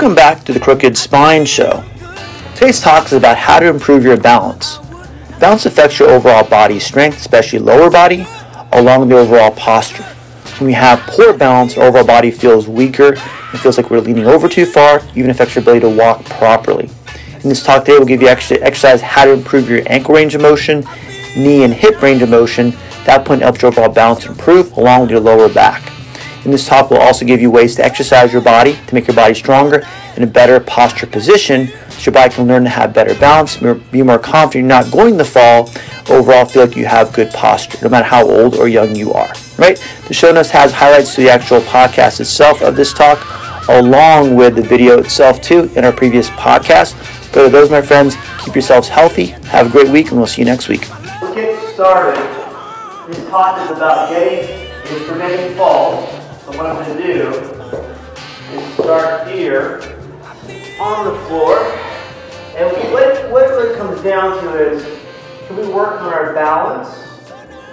Welcome back to the Crooked Spine Show. Today's talk is about how to improve your balance. Balance affects your overall body strength, especially lower body, along with the overall posture. When we have poor balance, our overall body feels weaker, it feels like we're leaning over too far, even affects your ability to walk properly. In this talk today, we'll give you exercise how to improve your ankle range of motion, knee and hip range of motion. That point helps your overall balance improve along with your lower back. In this talk, we'll also give you ways to exercise your body to make your body stronger in a better posture position so your body can learn to have better balance, be more confident you're not going to fall, overall feel like you have good posture, no matter how old or young you are. Right? The show notes has highlights to the actual podcast itself of this talk, along with the video itself too in our previous podcast. But to those, my friends, keep yourselves healthy. Have a great week, and we'll see you next week. Let's get started. This talk is about getting and preventing falls. So what I'm going to do is start here on the floor. And what, what it really comes down to is, can we work on our balance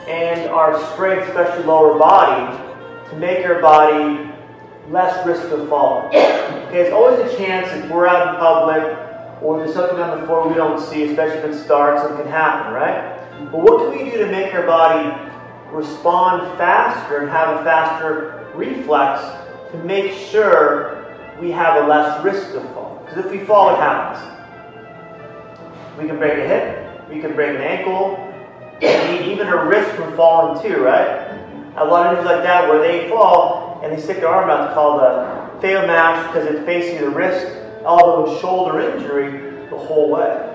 and our strength, especially lower body, to make our body less risk of falling. Okay, it's always a chance if we're out in public or there's something on the floor we don't see, especially if it starts, it can happen, right? But what can we do to make our body respond faster and have a faster reflex to make sure we have a less risk of fall. Because if we fall, it happens. We can break a hip, we can break an ankle, even a wrist from falling too, right? A lot of injuries like that where they fall and they stick their arm out, it's called a fail mash because it's basically the wrist, elbow, and shoulder injury the whole way.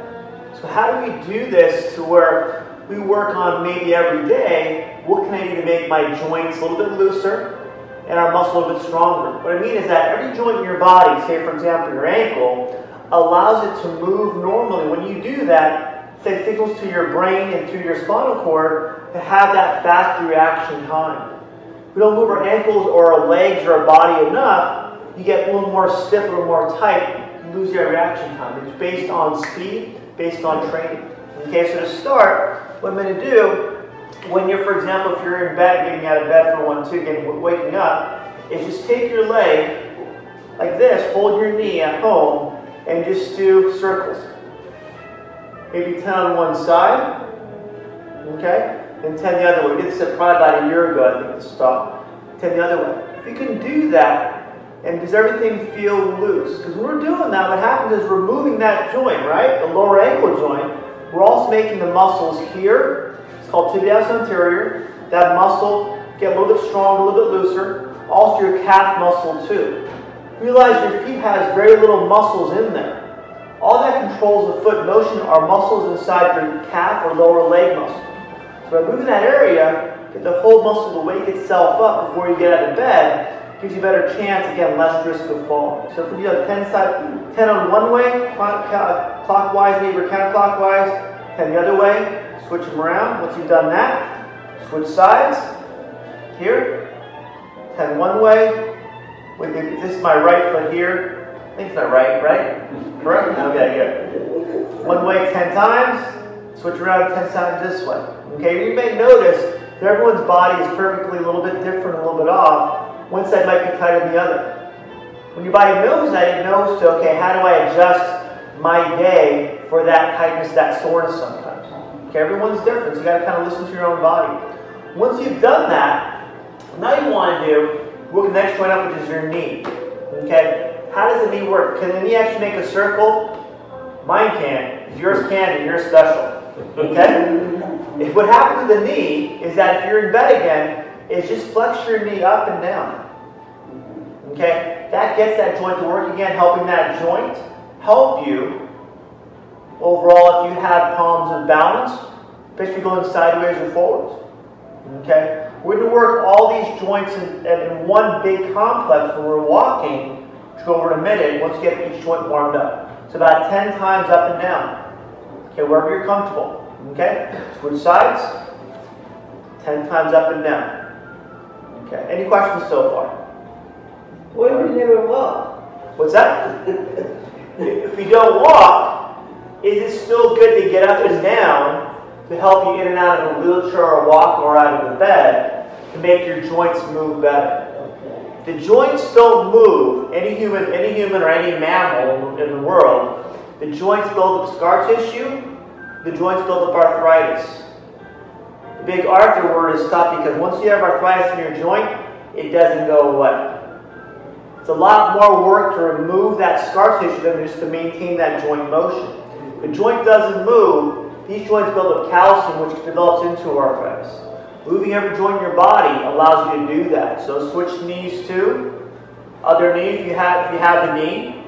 So how do we do this to where we work on maybe every day, what can I do to make my joints a little bit looser, and our muscle a bit stronger. What I mean is that every joint in your body, say for example your ankle, allows it to move normally. When you do that, it signals to your brain and to your spinal cord to have that fast reaction time. If we don't move our ankles or our legs or our body enough, you get a little more stiff, a little more tight, you lose your reaction time. It's based on speed, based on training. Okay, so to start, what I'm going to do when you're, for example, if you're in bed, getting out of bed for one, two, getting waking up, is just take your leg like this, hold your knee at home, and just do circles. Maybe 10 on one side, okay? And 10 the other way. We did this probably about a year ago, I think, to stop. 10 the other way. If you can do that, and does everything feel loose? Because when we're doing that, what happens is we're moving that joint, right? The lower ankle joint. We're also making the muscles here called tibialis anterior. That muscle get a little bit stronger, a little bit looser. Also your calf muscle too. Realize your feet has very little muscles in there. All that controls the foot motion are muscles inside your calf or lower leg muscle. So by moving that area, get the whole muscle to wake itself up before you get out of bed, gives you a better chance, again, less risk of falling. So if we do a 10, side, 10 on one way, clockwise, maybe counterclockwise, 10 the other way, Switch them around. Once you've done that, switch sides. Here, 10 one way. This is my right foot here. I think it's my right, right? Correct? Okay, good. One way 10 times. Switch around 10 times this way. Okay, you may notice that everyone's body is perfectly a little bit different, a little bit off. One side might be tighter than the other. When your body knows that, it knows to, okay, how do I adjust my day for that tightness, that soreness sometimes. Okay, everyone's different, so you got to kind of listen to your own body. Once you've done that, now you want to do work the next joint up, which is your knee. Okay, how does the knee work? Can the knee actually make a circle? Mine can. Yours can, then you're special. Okay? if what happens to the knee is that if you're in bed again, is just flex your knee up and down. Okay? That gets that joint to work again, helping that joint help you overall if you have problems with balance, especially going sideways or forwards. Okay? We're going to work all these joints in, in one big complex when we're walking, which go over in a minute, once you get each joint warmed up. It's about 10 times up and down. Okay, wherever you're comfortable. Okay? Switch sides, 10 times up and down. Okay, any questions so far? What if you never walk? What's that? if you don't walk, is it still good to get up and down to help you in and out of a wheelchair or walk or out of the bed to make your joints move better? the joints don't move. Any human, any human or any mammal in the world, the joints build up scar tissue, the joints build up arthritis. The big Arthur word is stop because once you have arthritis in your joint, it doesn't go away. It's a lot more work to remove that scar tissue than just to maintain that joint motion. The joint doesn't move, these joints build up calcium which develops into arthritis. Moving every joint in your body allows you to do that. So switch knees to Other knee, if you have, if you have a knee.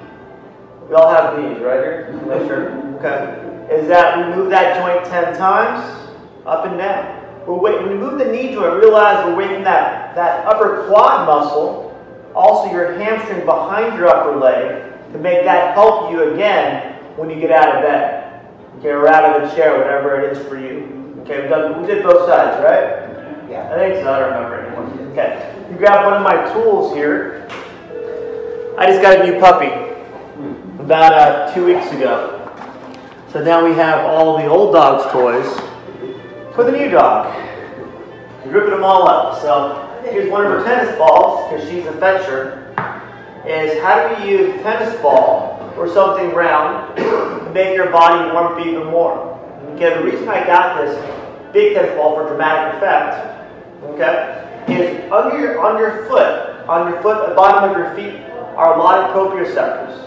We all have knees, right here? Make sure. Okay. Is that we move that joint 10 times, up and down. We're wait, when you move the knee joint, realize we're waking that, that upper quad muscle, also your hamstring behind your upper leg, to make that help you again when you get out of bed. Okay, or out of the chair, whatever it is for you. Okay, we, done, we did both sides, right? Yeah. I think so. I don't remember anymore. Okay. You grab one of my tools here. I just got a new puppy about uh, two weeks ago. So now we have all the old dog's toys for the new dog. We're ripping them all up. So here's one of her tennis balls, because she's a fetcher, is how do we use tennis ball or something round to make your body warm up even more? Okay, the reason I got this big tennis ball for dramatic effect, okay, is under your, on your foot, on your foot, the bottom of your feet, are a lot of proprioceptors.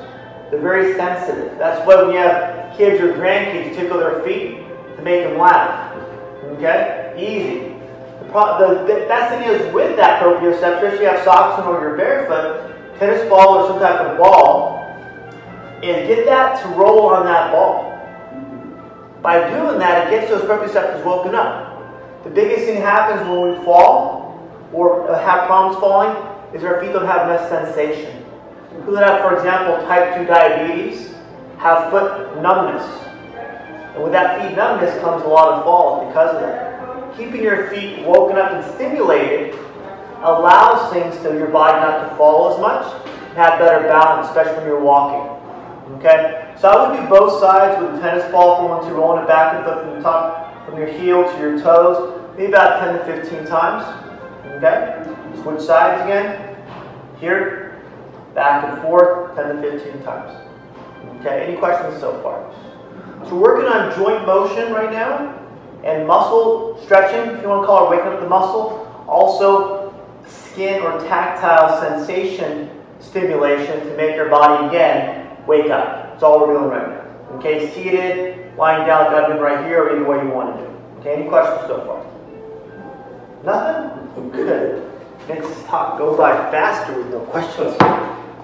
They're very sensitive. That's why when you have kids or grandkids, tickle their feet to make them laugh. Okay? Easy. The, pro- the, the best thing is with that proprioceptor, if you have socks on or you're barefoot, tennis ball or some type of ball, is get that to roll on that ball. By doing that, it gets those proprioceptors woken up. The biggest thing happens when we fall or have problems falling is our feet don't have enough sensation. People that have, for example, type 2 diabetes have foot numbness. And with that feet numbness comes a lot of falls because of that. Keeping your feet woken up and stimulated allows things to your body not to fall as much and have better balance, especially when you're walking. Okay? So I would do both sides with a tennis ball for once you're rolling it back and forth from the top, from your heel to your toes, maybe about 10 to 15 times. Okay? Switch sides again. Here, back and forth, 10 to 15 times. Okay, any questions so far? So we're working on joint motion right now and muscle stretching, if you want to call it waking up the muscle. Also, skin or tactile sensation stimulation to make your body again wake up. That's all we're doing right now. Okay, seated, lying down been right here, or either way you want to do. Okay, any questions so far? Nothing? Good. This talk go by faster with no questions.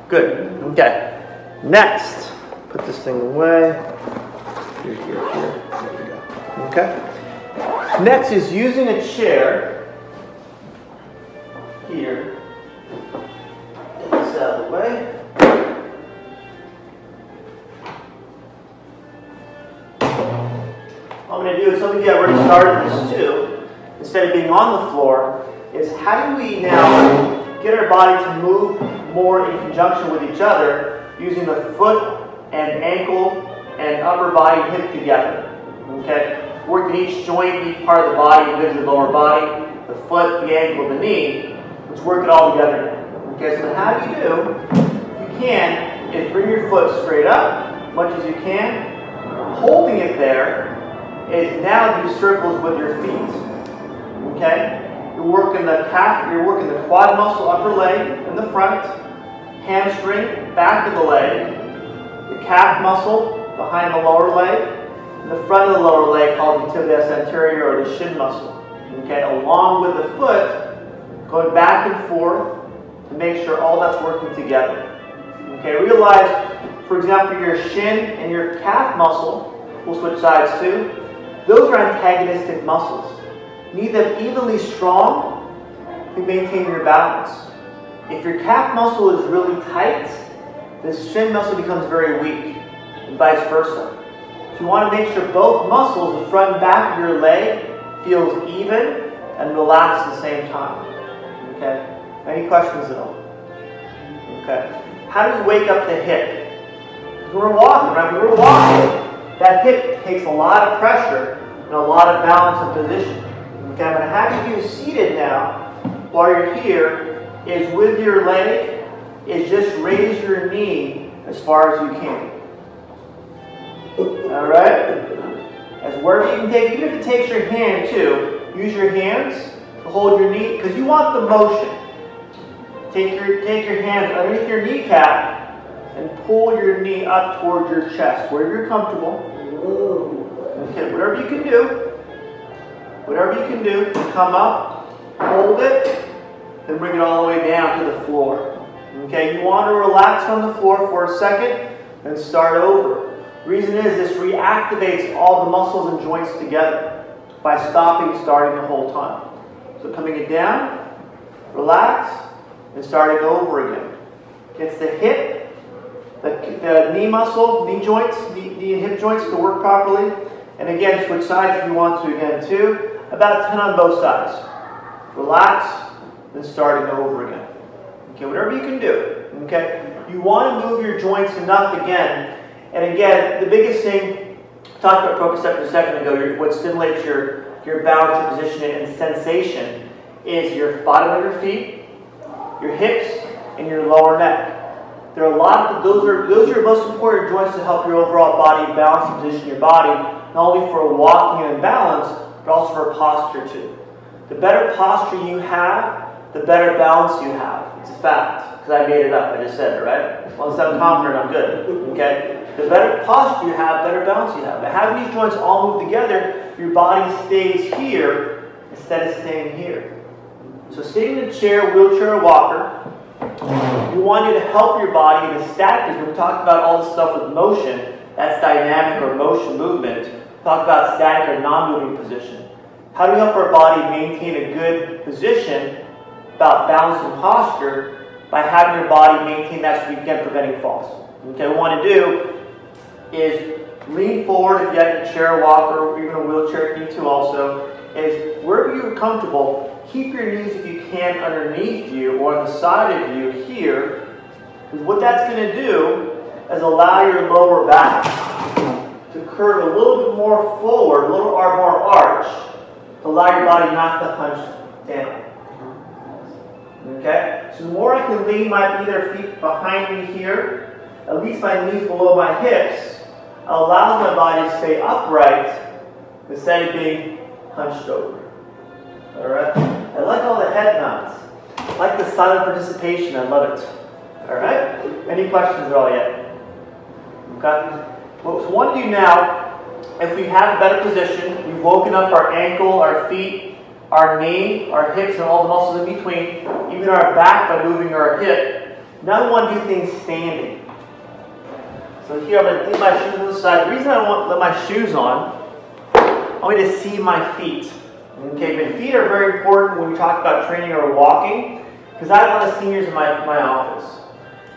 Good. Okay. Next, put this thing away. Here, here, here. There we go. Okay. Next is using a chair here. Get this out of the way. I'm going to do is some of you have already started this too. Instead of being on the floor, is how do we now get our body to move more in conjunction with each other using the foot and ankle and upper body hip together. Okay? Working each joint, each part of the body, individually the lower body, the foot, the ankle, the knee. Let's work it all together. Okay, so how do you do, if you can, is bring your foot straight up, as much as you can. Holding it there is now do circles with your feet. Okay? You're working the calf, you're working the quad muscle, upper leg in the front, hamstring, back of the leg, the calf muscle behind the lower leg, and the front of the lower leg called the tibialis anterior or the shin muscle. Okay, along with the foot, going back and forth to make sure all that's working together. Okay, realize, for example, your shin and your calf muscle, we'll switch sides too, those are antagonistic muscles. Need them evenly strong to maintain your balance. If your calf muscle is really tight, the shin muscle becomes very weak, and vice versa. So you want to make sure both muscles, the front and back of your leg, feels even and relaxed at the same time. Okay? Any questions at all? Okay. How do we wake up the hip? We're walking, right? We're walking. That hip takes a lot of pressure and a lot of balance and position. Okay, I'm going to have you seated now while you're here is with your leg, is just raise your knee as far as you can. All right? As wherever you can take, even if it takes your hand too, use your hands to hold your knee, because you want the motion. Take your, take your hands underneath your kneecap and pull your knee up towards your chest, where you're comfortable. Okay, whatever you can do, whatever you can do, come up, hold it, then bring it all the way down to the floor. Okay, you want to relax on the floor for a second, and start over. Reason is this reactivates all the muscles and joints together by stopping, starting the whole time. So coming it down, relax, and starting over again. It's the hip, the, the knee muscle, knee joints, knee, knee and hip joints to work properly. And again, switch sides if you want to again too. About 10 on both sides. Relax, then starting over again. Okay, whatever you can do. Okay, you want to move your joints enough again and again, the biggest thing, talked about proprioception a second ago, your, what stimulates your, your balance, your position, and sensation is your bottom of your feet, your hips, and your lower neck. There are a lot of those are those are your most important joints to help your overall body balance and position your body, not only for walking and balance, but also for posture too. The better posture you have, the better balance you have. It's a fact. Because I made it up. I just said it, right? Once I'm confident, I'm good. Okay? The better posture you have, better balance you have. But having these joints all move together, your body stays here instead of staying here. So sitting in a chair, wheelchair, or walker, we want you to help your body in a static because we've talked about all this stuff with motion. That's dynamic or motion movement. Talk about static or non-moving position. How do we help our body maintain a good position about balance and posture by having your body maintain that so you can preventing falls? Okay, what we want to do is lean forward if you have a chair, walker, or even a wheelchair if you need to also, is wherever you're comfortable, keep your knees if you can underneath you or on the side of you here. Because what that's going to do is allow your lower back to curve a little bit more forward, a little more arch, to allow your body not to hunch down. Okay? So the more I can lean my either feet behind me here, at least my knees below my hips, allow my body to stay upright instead of being hunched over. All right? I like all the head nods. I like the silent participation. I love it. All right? Any questions at all yet? Okay? What we want to do now, if we have a better position, we've woken up our ankle, our feet, our knee, our hips, and all the muscles in between, even our back by moving our hip. Now we want to do things standing. So here I'm going to leave my shoes on the side. The reason I want to let my shoes on, I want you to see my feet. Okay, my feet are very important when we talk about training or walking, because I have a lot of seniors in my, my office.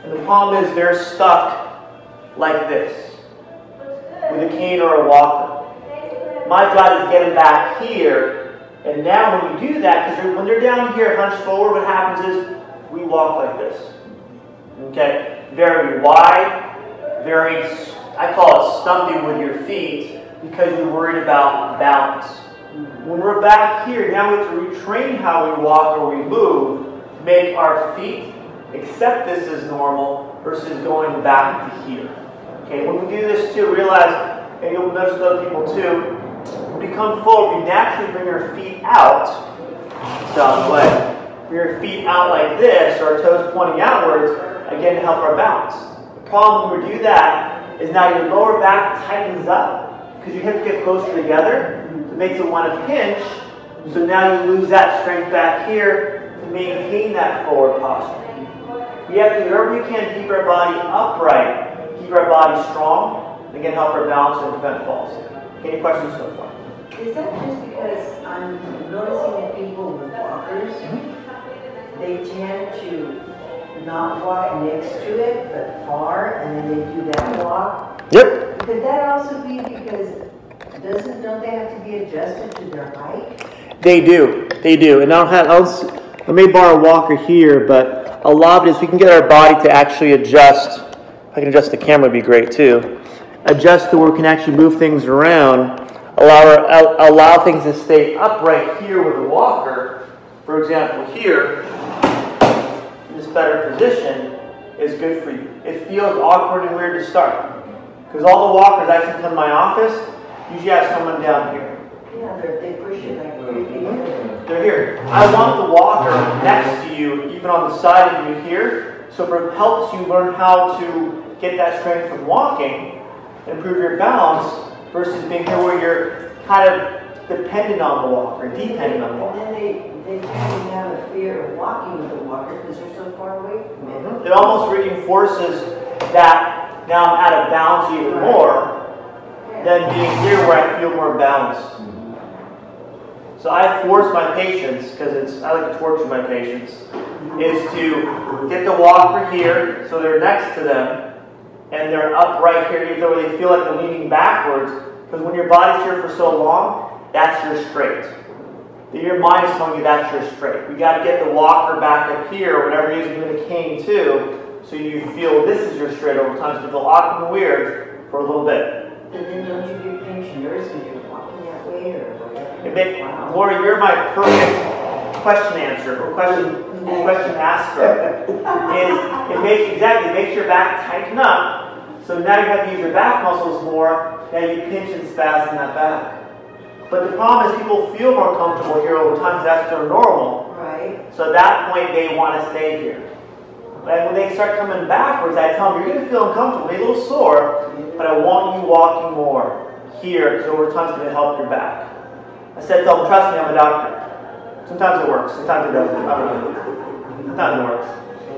And the problem is they're stuck like this, with a cane or a walker. My job is get them back here, and now when we do that, because when they're down here hunched forward, what happens is we walk like this. Okay, very wide, very, I call it stumping with your feet because you're worried about balance. When we're back here, now we have to retrain how we walk or we move make our feet accept this as normal versus going back to here. Okay, when we do this too, realize, and you'll notice other people too, when we come forward, we naturally bring our feet out the way. Bring your feet out like this, or our toes pointing outwards, again to help our balance The problem when we do that is now your lower back tightens up because your hips get closer together. It makes it want to pinch. So now you lose that strength back here to maintain that forward posture. We have to do whatever we can to keep our body upright, keep our body strong, and again help our balance and prevent falls. Any questions so far? Is that just because I'm noticing that people with walkers, they tend to not walk next to it, but far, and then they do that walk? Yep. Could that also be because, doesn't, don't they have to be adjusted to their height? They do, they do. And I'll have, I'll, I may borrow a walker here, but a lot of it is we can get our body to actually adjust. If I can adjust the camera, would be great too. Adjust to where we can actually move things around, allow, allow things to stay upright here with a walker. For example, here, in this better position is good for you. It feels awkward and weird to start. Because all the walkers I see come to my office usually have someone down here. Yeah, they're, they push it like three feet. They're here. I want the walker next to you, even on the side of you here, so it helps you learn how to get that strength from walking, improve your balance, versus being here where you're kind of dependent on the walker, dependent on the walker. And then they, they tend to have a fear of walking with the walker because they're so far away from it. Mm-hmm. It almost reinforces that now I'm out of bounds even more than being here where I feel more balanced. So I force my patients, because it's I like to torture my patients, is to get the walker here so they're next to them and they're upright here, even though they feel like they're leaning backwards. Because when your body's here for so long, that's your straight. Your mind is telling you that's your straight. We got to get the walker back up here, or whatever you're using the cane too, so you feel this is your straight over time. So you feel awkward and weird for a little bit. And then don't you get pensioners when you're walking that way or whatever? Wow. Laura, you're my perfect question answer or question question asker. Is it makes exactly it makes your back tighten up. So now you have to use your back muscles more. Now you pinch and spasm that back. But the problem is people feel more comfortable here over time. That's their normal. Right? So at that point they want to stay here. When they start coming backwards, I tell them you're going to feel uncomfortable, be a little sore, but I want you walking more here because over time it's going to help your back. I said, them, trust me, I'm a doctor. Sometimes it works, sometimes it doesn't. I don't know. Sometimes it works.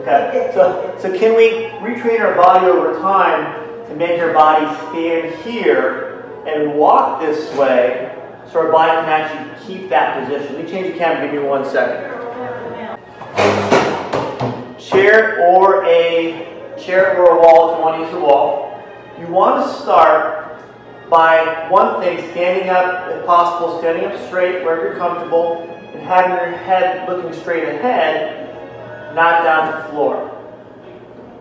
Okay. So, so can we retrain our body over time to make our body stand here and walk this way so our body can actually keep that position? Let me change the camera. Give me one second. Chair or a chair or a wall if you want to use a wall. You want to start by one thing, standing up if possible, standing up straight wherever you're comfortable, and having your head looking straight ahead, not down to the floor.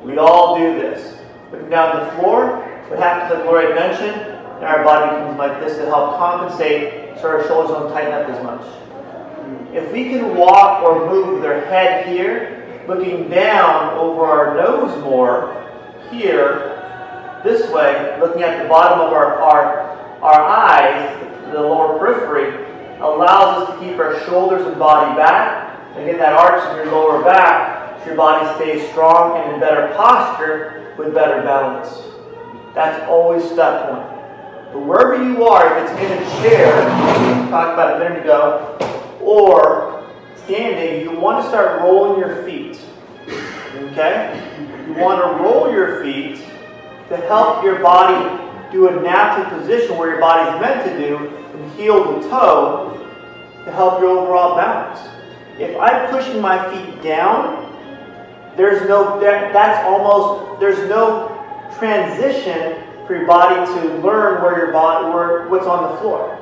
We all do this. Looking down to the floor, what happens, like Lori had mentioned, and our body becomes like this to help compensate so our shoulders don't tighten up as much. If we can walk or move with our head here, looking down over our nose more, here, this way, looking at the bottom of our, our, our eyes, the lower periphery, allows us to keep our shoulders and body back. Get that arch in your lower back, so your body stays strong and in better posture with better balance. That's always step one. But wherever you are, if it's in a chair, talked about a minute ago, or standing, you want to start rolling your feet. Okay? You want to roll your feet to help your body do a natural position where your body's meant to do, and heel to toe to help your overall balance. If I'm pushing my feet down, there's no that, that's almost there's no transition for your body to learn where your body where what's on the floor.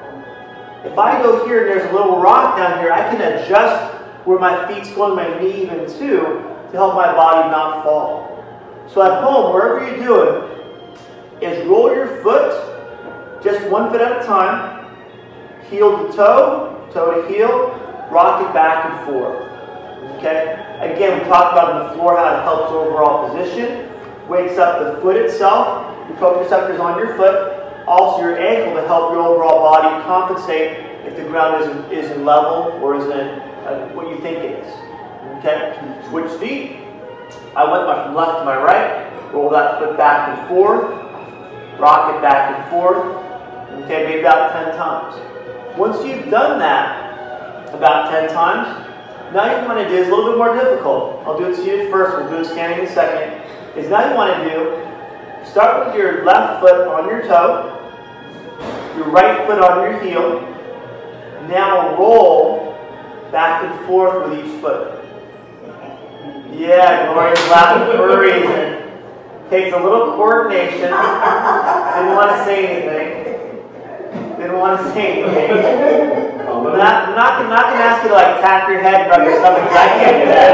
If I go here and there's a little rock down here, I can adjust where my feet's going, my knee even too, to help my body not fall. So at home, wherever you're doing, is roll your foot, just one foot at a time, heel to toe, toe to heel, rock it back and forth. Okay? Again, we talked about on the floor how it helps overall position, wakes up the foot itself, your proprioceptors on your foot, also your ankle to help your overall body compensate if the ground isn't, isn't level or isn't uh, what you think it is. Okay? Switch feet. I went my, from left to my right, roll that foot back and forth, rock it back and forth. Okay, maybe about 10 times. Once you've done that about 10 times, now you want to do is a little bit more difficult. I'll do it seated first, we'll do it standing in a second. Is now you want to do, start with your left foot on your toe, your right foot on your heel. Now roll back and forth with each foot. Yeah, Gloria's laughing for a reason. Takes a little coordination. Didn't want to say anything. Didn't want to say anything. I'm not, I'm not, I'm not going to ask you to like tap your head, rub your stomach, I can't do that.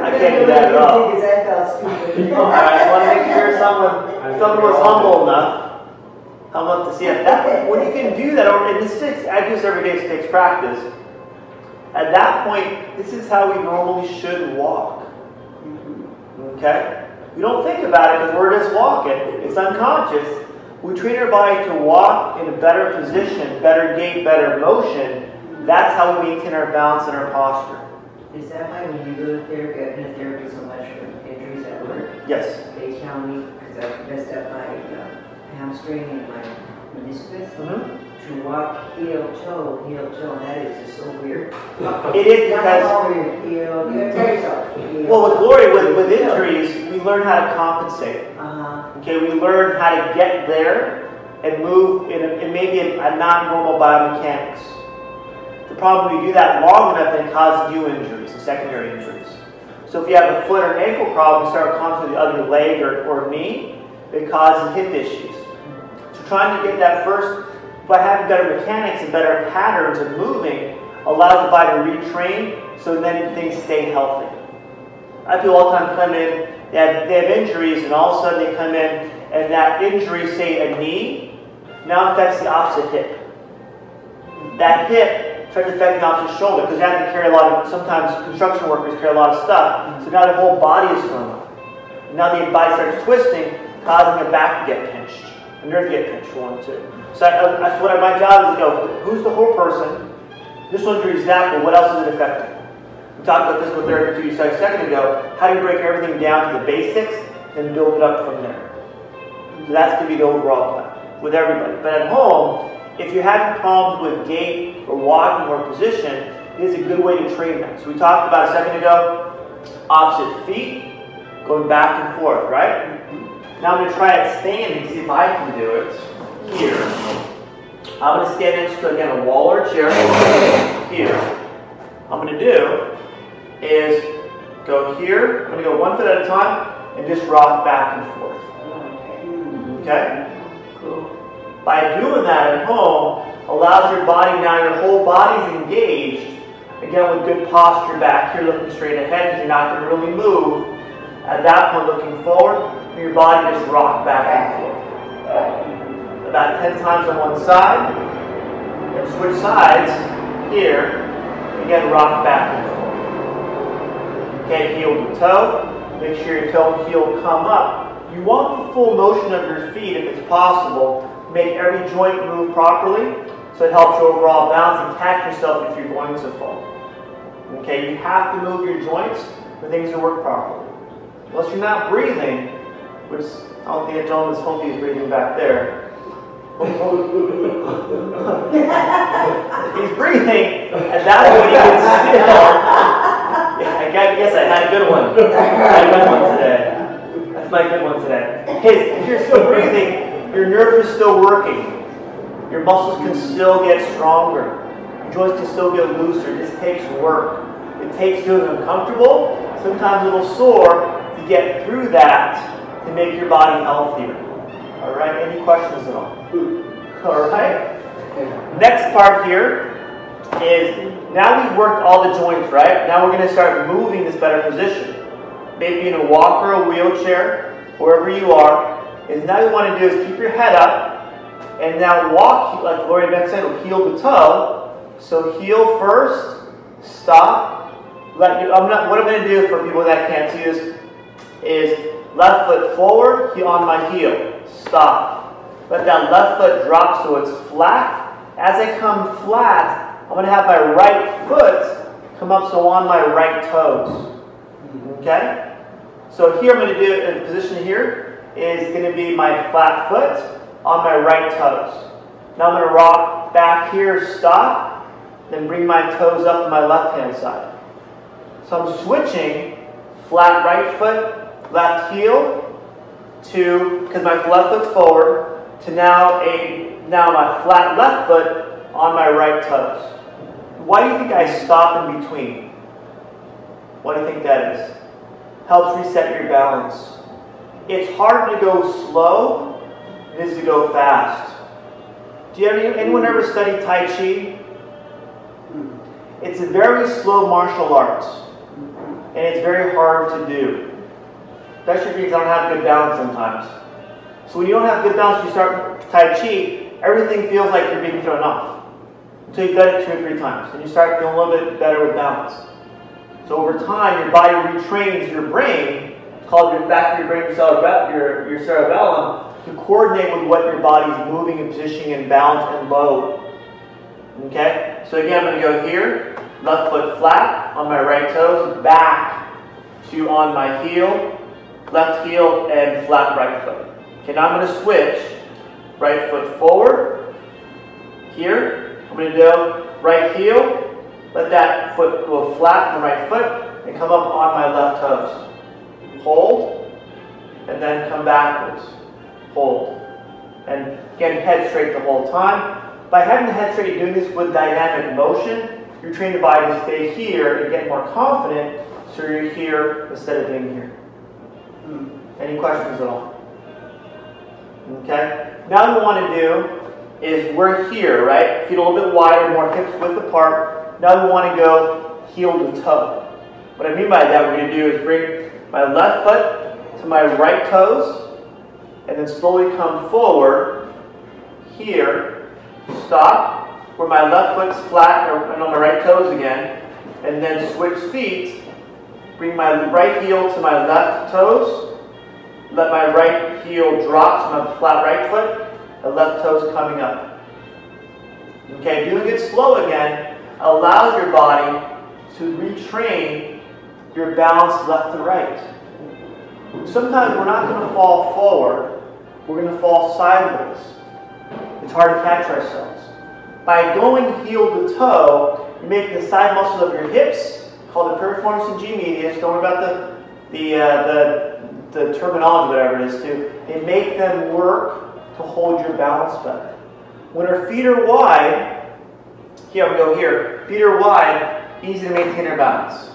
I can't do that at all. I felt stupid. All right, I just want to make sure someone, someone was humble enough, humble enough to see it. That when you can do that, and this takes, I do this every day. It takes practice. At that point, this is how we normally should walk. Okay? We don't think about it because we're just walking. It's unconscious. We train our body to walk in a better position, better gait, better motion. That's how we maintain our balance and our posture. Is that why when you go to therapy, I've been to therapy so much for injuries at work, Yes. they tell me, because I messed up my uh, uh, and my meniscus, hmm to walk heel toe, heel toe, and that is just so weird. It is because, your heel, you tell yourself. heel, well, with glory, with, with injuries, we learn how to compensate. Uh-huh, Okay, we learn how to get there and move in, a, in maybe a, a not normal biomechanics. The problem we do that long enough then causes new injuries and secondary injuries. So if you have a foot or ankle problem, you start constantly the other leg or, or knee, it causes hip issues. Trying to get that first, by having better mechanics and better patterns of moving, allows the body to retrain so then things stay healthy. I people all the time come in, they have, they have injuries, and all of a sudden they come in, and that injury, say a knee, now affects the opposite hip. That hip starts affecting the opposite shoulder because they have to carry a lot of, sometimes construction workers carry a lot of stuff, so now the whole body is thrown up. Now the body starts twisting, causing the back to get pinched, the nerve to get pinched for one too. So I, that's what I, my job is to go, who's the whole person? This one injury is that, but what else is it affecting? We talked about physical therapy two a second ago. How do you break everything down to the basics and build it up from there? So that's going to be the overall plan with everybody. But at home, if you're having problems with gait or walking or position, it is a good way to train that. So we talked about a second ago, opposite feet, going back and forth, right? Now I'm going to try it standing, see if I can do it here. I'm going to stand next to, again, a wall or a chair here. I'm going to do is go here. I'm going to go one foot at a time and just rock back and forth. Okay? Cool. By doing that at home, allows your body now, your whole body's engaged. Again, with good posture back here, looking straight ahead, because you're not going to really move. At that point, looking forward, your body just rock back and forth. About 10 times on one side. And switch sides here. Again, rock back and forth. Okay, heel to toe. Make sure your toe and heel come up. You want the full motion of your feet if it's possible. Make every joint move properly so it helps your overall balance and catch yourself if you're going to fall. Okay, you have to move your joints for things to work properly. Unless you're not breathing, which I don't think gentleman's hopefully is breathing back there. he's breathing, at that point he can still. Yeah, I guess I had a good one. I had a good one today. That's my good one today. Hey, if you're still breathing, your nerves are still working. Your muscles can still get stronger. Your joints can still get looser. This takes work. It takes doing uncomfortable, sometimes a little sore, to get through that to make your body healthier. All right, any questions at all? All right. Next part here is now we've worked all the joints, right? Now we're going to start moving this better position. Maybe in a walker, a wheelchair, wherever you are. Is now you want to do is keep your head up and now walk like Gloria Ben said, heel to toe. So heel first, stop. Let you, I'm not. What I'm going to do for people that can't see this is left foot forward, heel on my heel, stop. Let that left foot drop so it's flat. As I come flat, I'm going to have my right foot come up so on my right toes. Okay? So here I'm going to do a position here is going to be my flat foot on my right toes. Now I'm going to rock back here, stop, then bring my toes up to my left hand side. So I'm switching flat right foot, left heel to, because my left foot's forward, to now a now my flat left foot on my right toes. Why do you think I stop in between? What do you think that is? Helps reset your balance. It's hard to go slow, it is to go fast. Do you have anyone ever study Tai Chi? It's a very slow martial arts, and it's very hard to do, especially because I don't have good balance sometimes. So when you don't have good balance, you start Tai Chi, everything feels like you're being thrown off. Until you've done it two or three times. And you start feeling a little bit better with balance. So over time, your body retrains your brain, it's called your back of your brain, your, your cerebellum, to coordinate with what your body's moving and positioning and balance and load. Okay? So again, I'm going to go here, left foot flat on my right toes, back to on my heel, left heel, and flat right foot. Okay, now I'm going to switch. Right foot forward, here. I'm going to do right heel, let that foot go flat on the right foot, and come up on my left toes. Hold, and then come backwards. Hold. And again, head straight the whole time. By having the head straight, doing this with dynamic motion, you're training the body to stay here and get more confident, so you're here instead of being here. Any questions at all? Okay? Now what we want to do is we're here, right? Feet a little bit wider, more hips width apart. Now we want to go heel to toe. What I mean by that, we're going to do is bring my left foot to my right toes, and then slowly come forward here, stop, where my left foot's flat and on my right toes again, and then switch feet, bring my right heel to my left toes, let my right heel drop to my flat right foot, the left toes coming up. Okay, doing it slow again allows your body to retrain your balance left to right. Sometimes we're not going to fall forward, we're going to fall sideways. It's hard to catch ourselves. By going heel to toe, you make the side muscles of your hips, called the piriformis and G medius, don't worry about the, the, uh, the the terminology, whatever it is, to they make them work to hold your balance better. When our feet are wide, here we go here, feet are wide, easy to maintain our balance.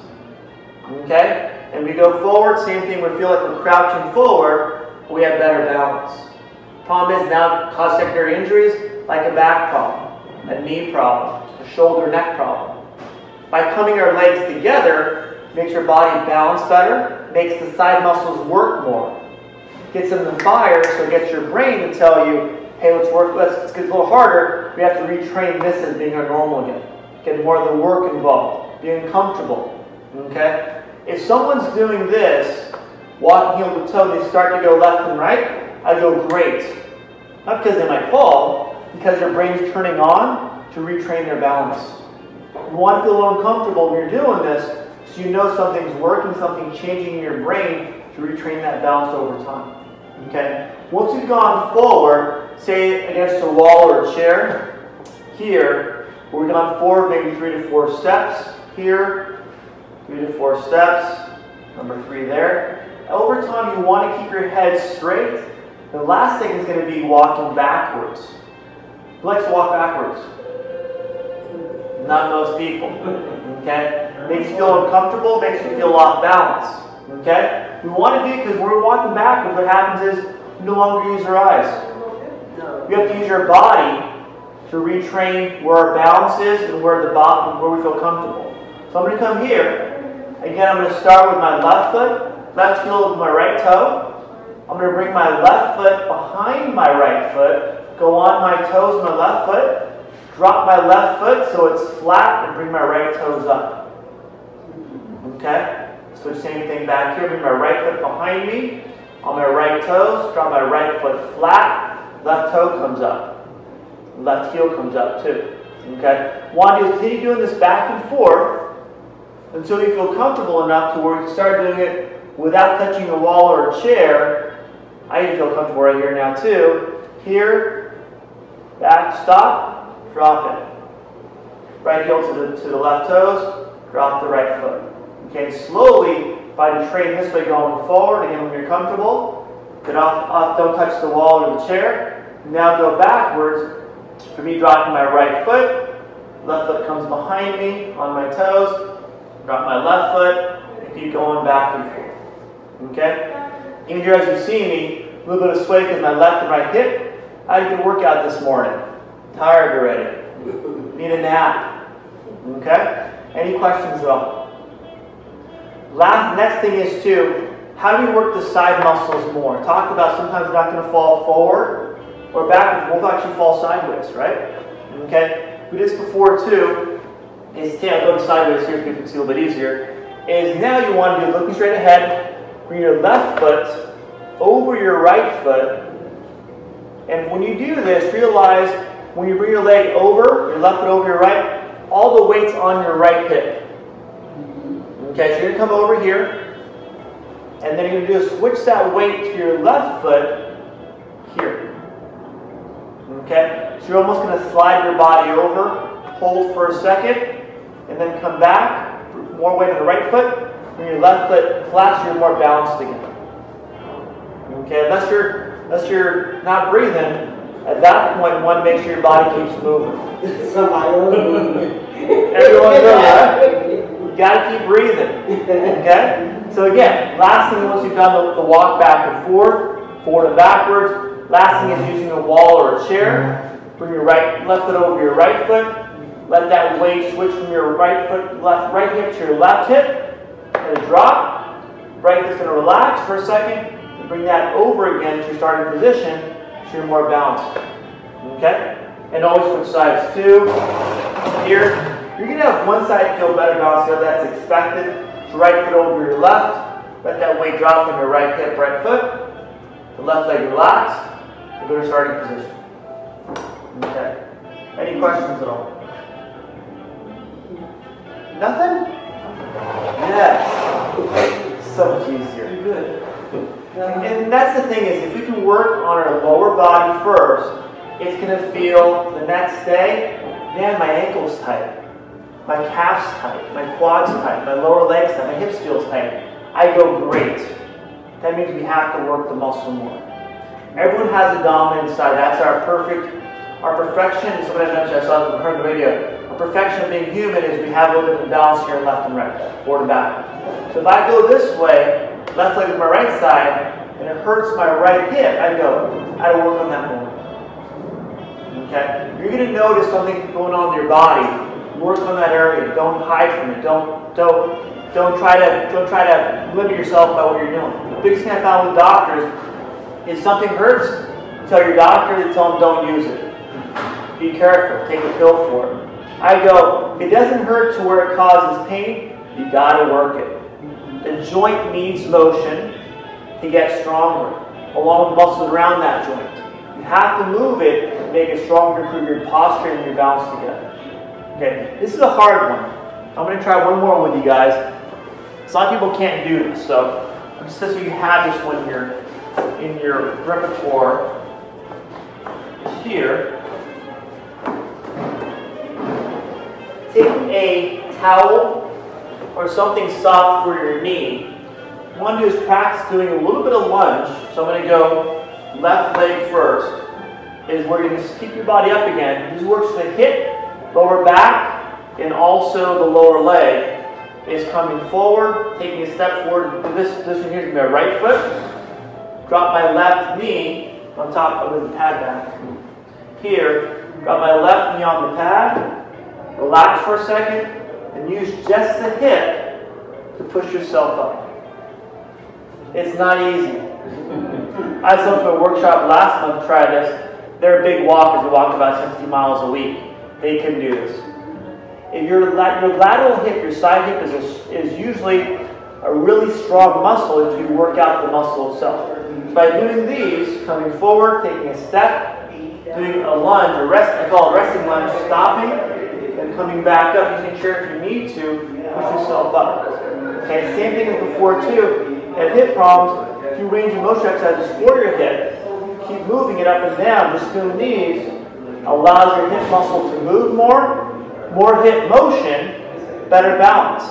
Okay? And we go forward, same thing, we feel like we're crouching forward, we have better balance. Problem is now cause secondary injuries like a back problem, a knee problem, a shoulder neck problem. By coming our legs together, makes your body balance better, makes the side muscles work more. Gets them to fire, so it gets your brain to tell you, hey, let's work, let's, let's get a little harder. We have to retrain this as being our normal again. Get more of the work involved, being comfortable. Okay? If someone's doing this, walking heel to toe, they start to go left and right, I go great. Not because they might fall, because their brain's turning on to retrain their balance. You want to feel uncomfortable when you're doing this, so you know something's working, something changing in your brain to retrain that balance over time. Okay? Once you've gone forward, say against a wall or a chair, here, we've gone forward maybe three to four steps. Here, three to four steps. Number three there. Over time, you want to keep your head straight. The last thing is going to be walking backwards. To walk backwards? Not most people. Okay? Makes you feel uncomfortable, makes you feel off balance. Okay? We want to do because we're walking backwards. What happens is no longer use our eyes. You have to use your body to retrain where our balance is and where the bottom, where we feel comfortable. So I'm going to come here. Again, I'm going to start with my left foot, left heel with my right toe. I'm going to bring my left foot behind my right foot, go on my toes, my left foot, drop my left foot so it's flat, and bring my right toes up. Okay? So same thing back here. Bring my right foot behind me. On my right toes, draw my right foot flat. Left toe comes up. Left heel comes up too. Okay? Want to continue doing this back and forth until you feel comfortable enough to where you start doing it without touching a wall or a chair. I feel comfortable right here now too. Here, back, stop, drop it. Right heel to the, to the left toes, drop the right foot. Okay, slowly, by the train this way going forward, again when you're comfortable, get off, off, don't touch the wall or the chair. Now go backwards, for me dropping my right foot, left foot comes behind me on my toes, drop my left foot, and keep going back and forth. Okay? Even here as you see me, a little bit of sway because my left and right hip. I did a workout this morning. Tired already. Need a nap. Okay? Any questions at all? Last, next thing is too, how do we work the side muscles more? Talked about sometimes we're not going to fall forward or backwards. We'll actually fall sideways, right? Okay? We did this before too. Is tail going sideways here so you can see a little bit easier. Is now you want to be looking straight ahead, bring your left foot over your right foot. And when you do this, realize when you bring your leg over, your left foot over your right, all the weight's on your right hip. Okay, so you're gonna come over here, and then you're gonna do is switch that weight to your left foot here. Okay, so you're almost gonna slide your body over, hold for a second, and then come back, more weight on the right foot, bring your left foot flat so you're more balanced again. Okay, unless you're unless you're not breathing, at that point one make sure your body keeps moving. So my own. Everyone know that? You gotta keep breathing. Okay? So again, last thing once you've done the, the walk back and forth, forward and backwards, last thing is using a wall or a chair. Bring your right left foot over your right foot. Let that weight switch from your right foot, left right hip to your left hip. And drop. Right foot's gonna relax for a second. And bring that over again to your starting position so you're more balanced. Okay? And always switch sides too. Here, you're gonna have one side feel better balanced, the other that's expected. So right foot over your left. Let that weight drop on your right hip, right foot. The left leg relaxed. And go to starting position. Okay. Any questions at all? Nothing? Yes. So much easier. Good. And that's the thing is, if we can work on our lower body first, it's gonna feel the next day, man, my ankle's tight, my calf's tight, my quad's tight, my lower legs tight, my hips feels tight. I go great. That means we have to work the muscle more. Everyone has a dominant side. That's our perfect, our perfection. Somebody mentioned, I saw heard the video. Our perfection of being human is we have a little bit of balance here, left and right, forward and back. So if I go this way, left leg with my right side, and it hurts my right hip, I go, I work on that more. Okay? You're gonna notice something going on in your body. Work on that area. Don't hide from it. Don't don't don't try to don't try to limit yourself by what you're doing. The biggest thing I found with doctors is something hurts, tell your doctor to tell them don't use it. Be careful. Take a pill for it. I go, it doesn't hurt to where it causes pain. You gotta work it. The joint needs motion to get stronger, along with muscles around that joint. You have to move it to make it stronger, improve your posture and your balance together. Okay, this is a hard one. I'm going to try one more with you guys. A lot of people can't do this, so I'm just so you have this one here in your repertoire. Here, take a towel or something soft for your knee. What I want to do is practice doing a little bit of lunge. So I'm going to go left leg first. Is where going to keep your body up again. This works the hip, lower back, and also the lower leg is coming forward, taking a step forward. This, this one here is my right foot. Drop my left knee on top of the pad back. Here, drop my left knee on the pad. Relax for a second and use just the hip to push yourself up. It's not easy. I saw to a workshop last month try this. They're big walkers. They walk about 60 miles a week. They can do this. If your, your lateral hip, your side hip, is, a, is usually a really strong muscle if you work out the muscle itself. By doing these, coming forward, taking a step, doing a lunge, a rest, I call it resting lunge, stopping, and coming back up, using chair if you need to, push yourself up. Okay, same thing as before too. If hip problems, do range of motion exercises for your hip. Keep moving it up and down. Just doing these allows your hip muscle to move more, more hip motion, better balance.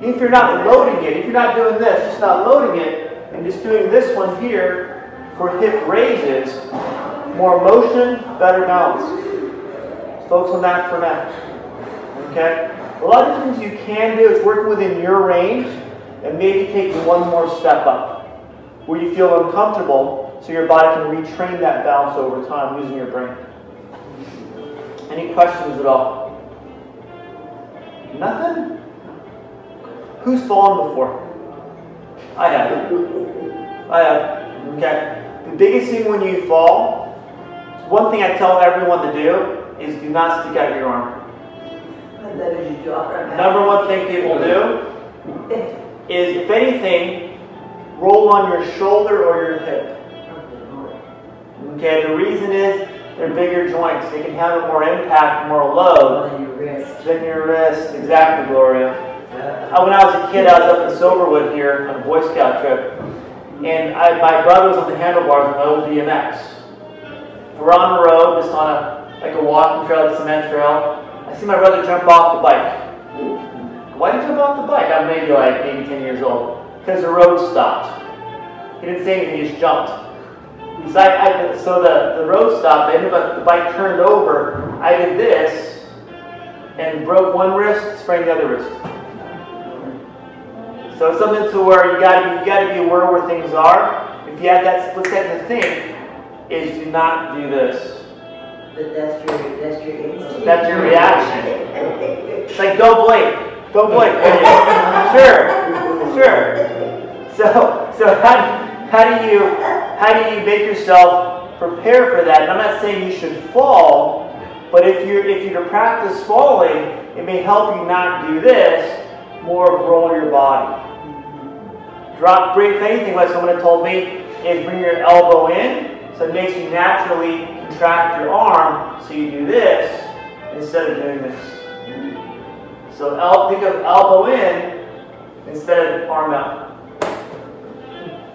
If you're not loading it, if you're not doing this, just not loading it, and just doing this one here for hip raises, more motion, better balance. Focus on that for now. Okay? A lot of things you can do is working within your range and maybe taking one more step up where you feel uncomfortable so your body can retrain that balance over time using your brain. Any questions at all? Nothing? Who's fallen before? I have. I have. Okay. The biggest thing when you fall, one thing I tell everyone to do is do not stick out your arm. And that is your job right now. Number one thing people do is, if anything, roll on your shoulder or your hip. Okay, the reason is they're bigger joints. They can handle more impact, more load On your wrist. than your wrist. Exactly, Gloria. Uh, when I was a kid, I was up in Silverwood here on a Boy Scout trip, and I, my brother was on the handlebars of my old BMX. We're on the road, just on a like a walking trail, a cement trail. I see my brother jump off the bike. Why did you jump off the bike? I'm maybe like maybe 10 years old. Because the road stopped. He didn't say anything, he just jumped. So, I, I, so the, the road stopped, and but the bike turned over. I did this and broke one wrist, sprained the other wrist. So something to where you gotta you gotta be aware where things are. If you have that split second to think, is do not do this. But that's your, that's your instinct. That's your reaction. It's like don't blink, don't blink. sure, sure. So so how, how do you how do you make yourself prepare for that? And I'm not saying you should fall, but if you're if you're to practice falling, it may help you not do this. More of roll your body. Drop, if anything, what someone had told me is bring your elbow in, so it makes you naturally contract your arm, so you do this instead of doing this. So el- think of elbow in instead of arm out.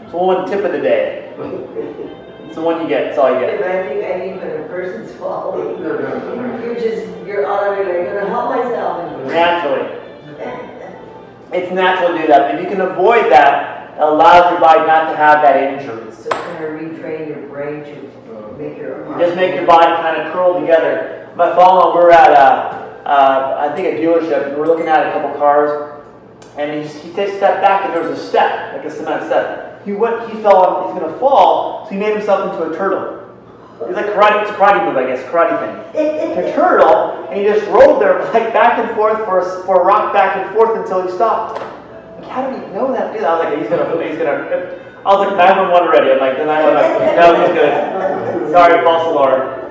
It's one tip of the day. It's the one you get, It's all you But get. I think, I think when a person's falling, you're just, you're automatically gonna help myself. Naturally. It's natural to do that, but if you can avoid that, it allows your body not to have that injury. So kind of retrain your brain to make your. arm- Just make your body kind of curl together. My father, we're at a, uh, I think a dealership, and we're looking at a couple cars, and he, he takes a step back, and there was a step, like a cement step. He went, he fell, he's gonna fall, so he made himself into a turtle. He's like karate, it's karate move, I guess, karate thing. A turtle, and he just rolled there like back and forth for a, for a rock back and forth until he stopped. Like, how did he know that? I was like, he's gonna, he's gonna. I was like, 911 already. I'm like, the 911. No, he's good. Sorry, false alarm.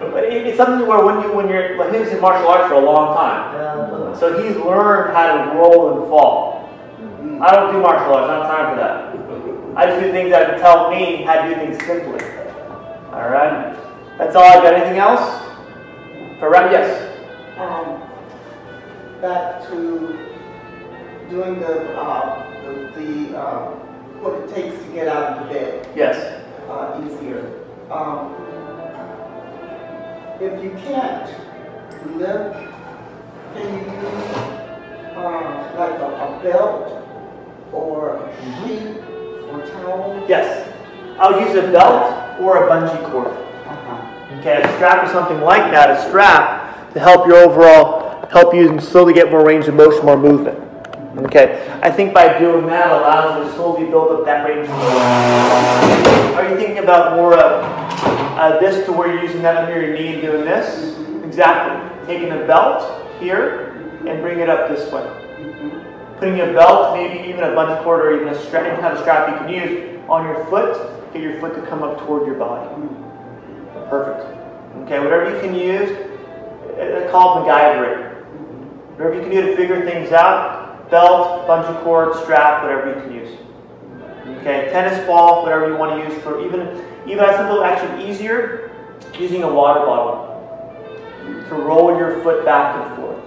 But it, it's something where when you when you're like he was in martial arts for a long time, so he's learned how to roll and fall. I don't do martial arts. I don't have time for that. I just do things that tell me how to do things simply. All right. That's all I've got. Anything else? For Rem, yes. Um, back to doing the, uh, the, the, uh, what it takes to get out of the bed, Yes. uh, easier. Um, if you can't lift, can you use, uh, like a, a belt or a sheet or towel? Yes. I'll use a belt or a bungee cord. Uh-huh. Okay, a strap or something like that, a strap to help your overall, help you slowly get more range of motion, more movement. Okay, I think by doing that allows you to slowly build up that range of motion. Are you thinking about more of uh, this to where you're using that under your knee and doing this? Exactly. Taking a belt here and bring it up this way. Putting a belt, maybe even a bungee cord or even a strap, any kind of strap you can use on your foot, get your foot to come up toward your body. Perfect. Okay, whatever you can use, it's called MacGyver. Whatever you can do to figure things out, belt, bungee cord, strap, whatever you can use. Okay, tennis ball, whatever you want to use for even, even I simple, actually easier, using a water bottle to roll your foot back and forth.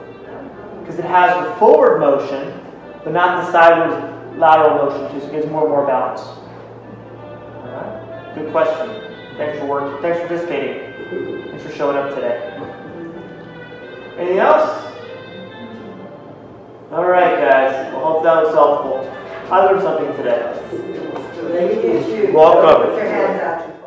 Because it has the forward motion, but not the sideways lateral motion, just gives more and more balance. All right, good question. Thanks for working. Thanks for participating. Thanks for showing up today. Anything else? All right, guys. Well, hope that was helpful. I learned something today. Then you get your. Welcome.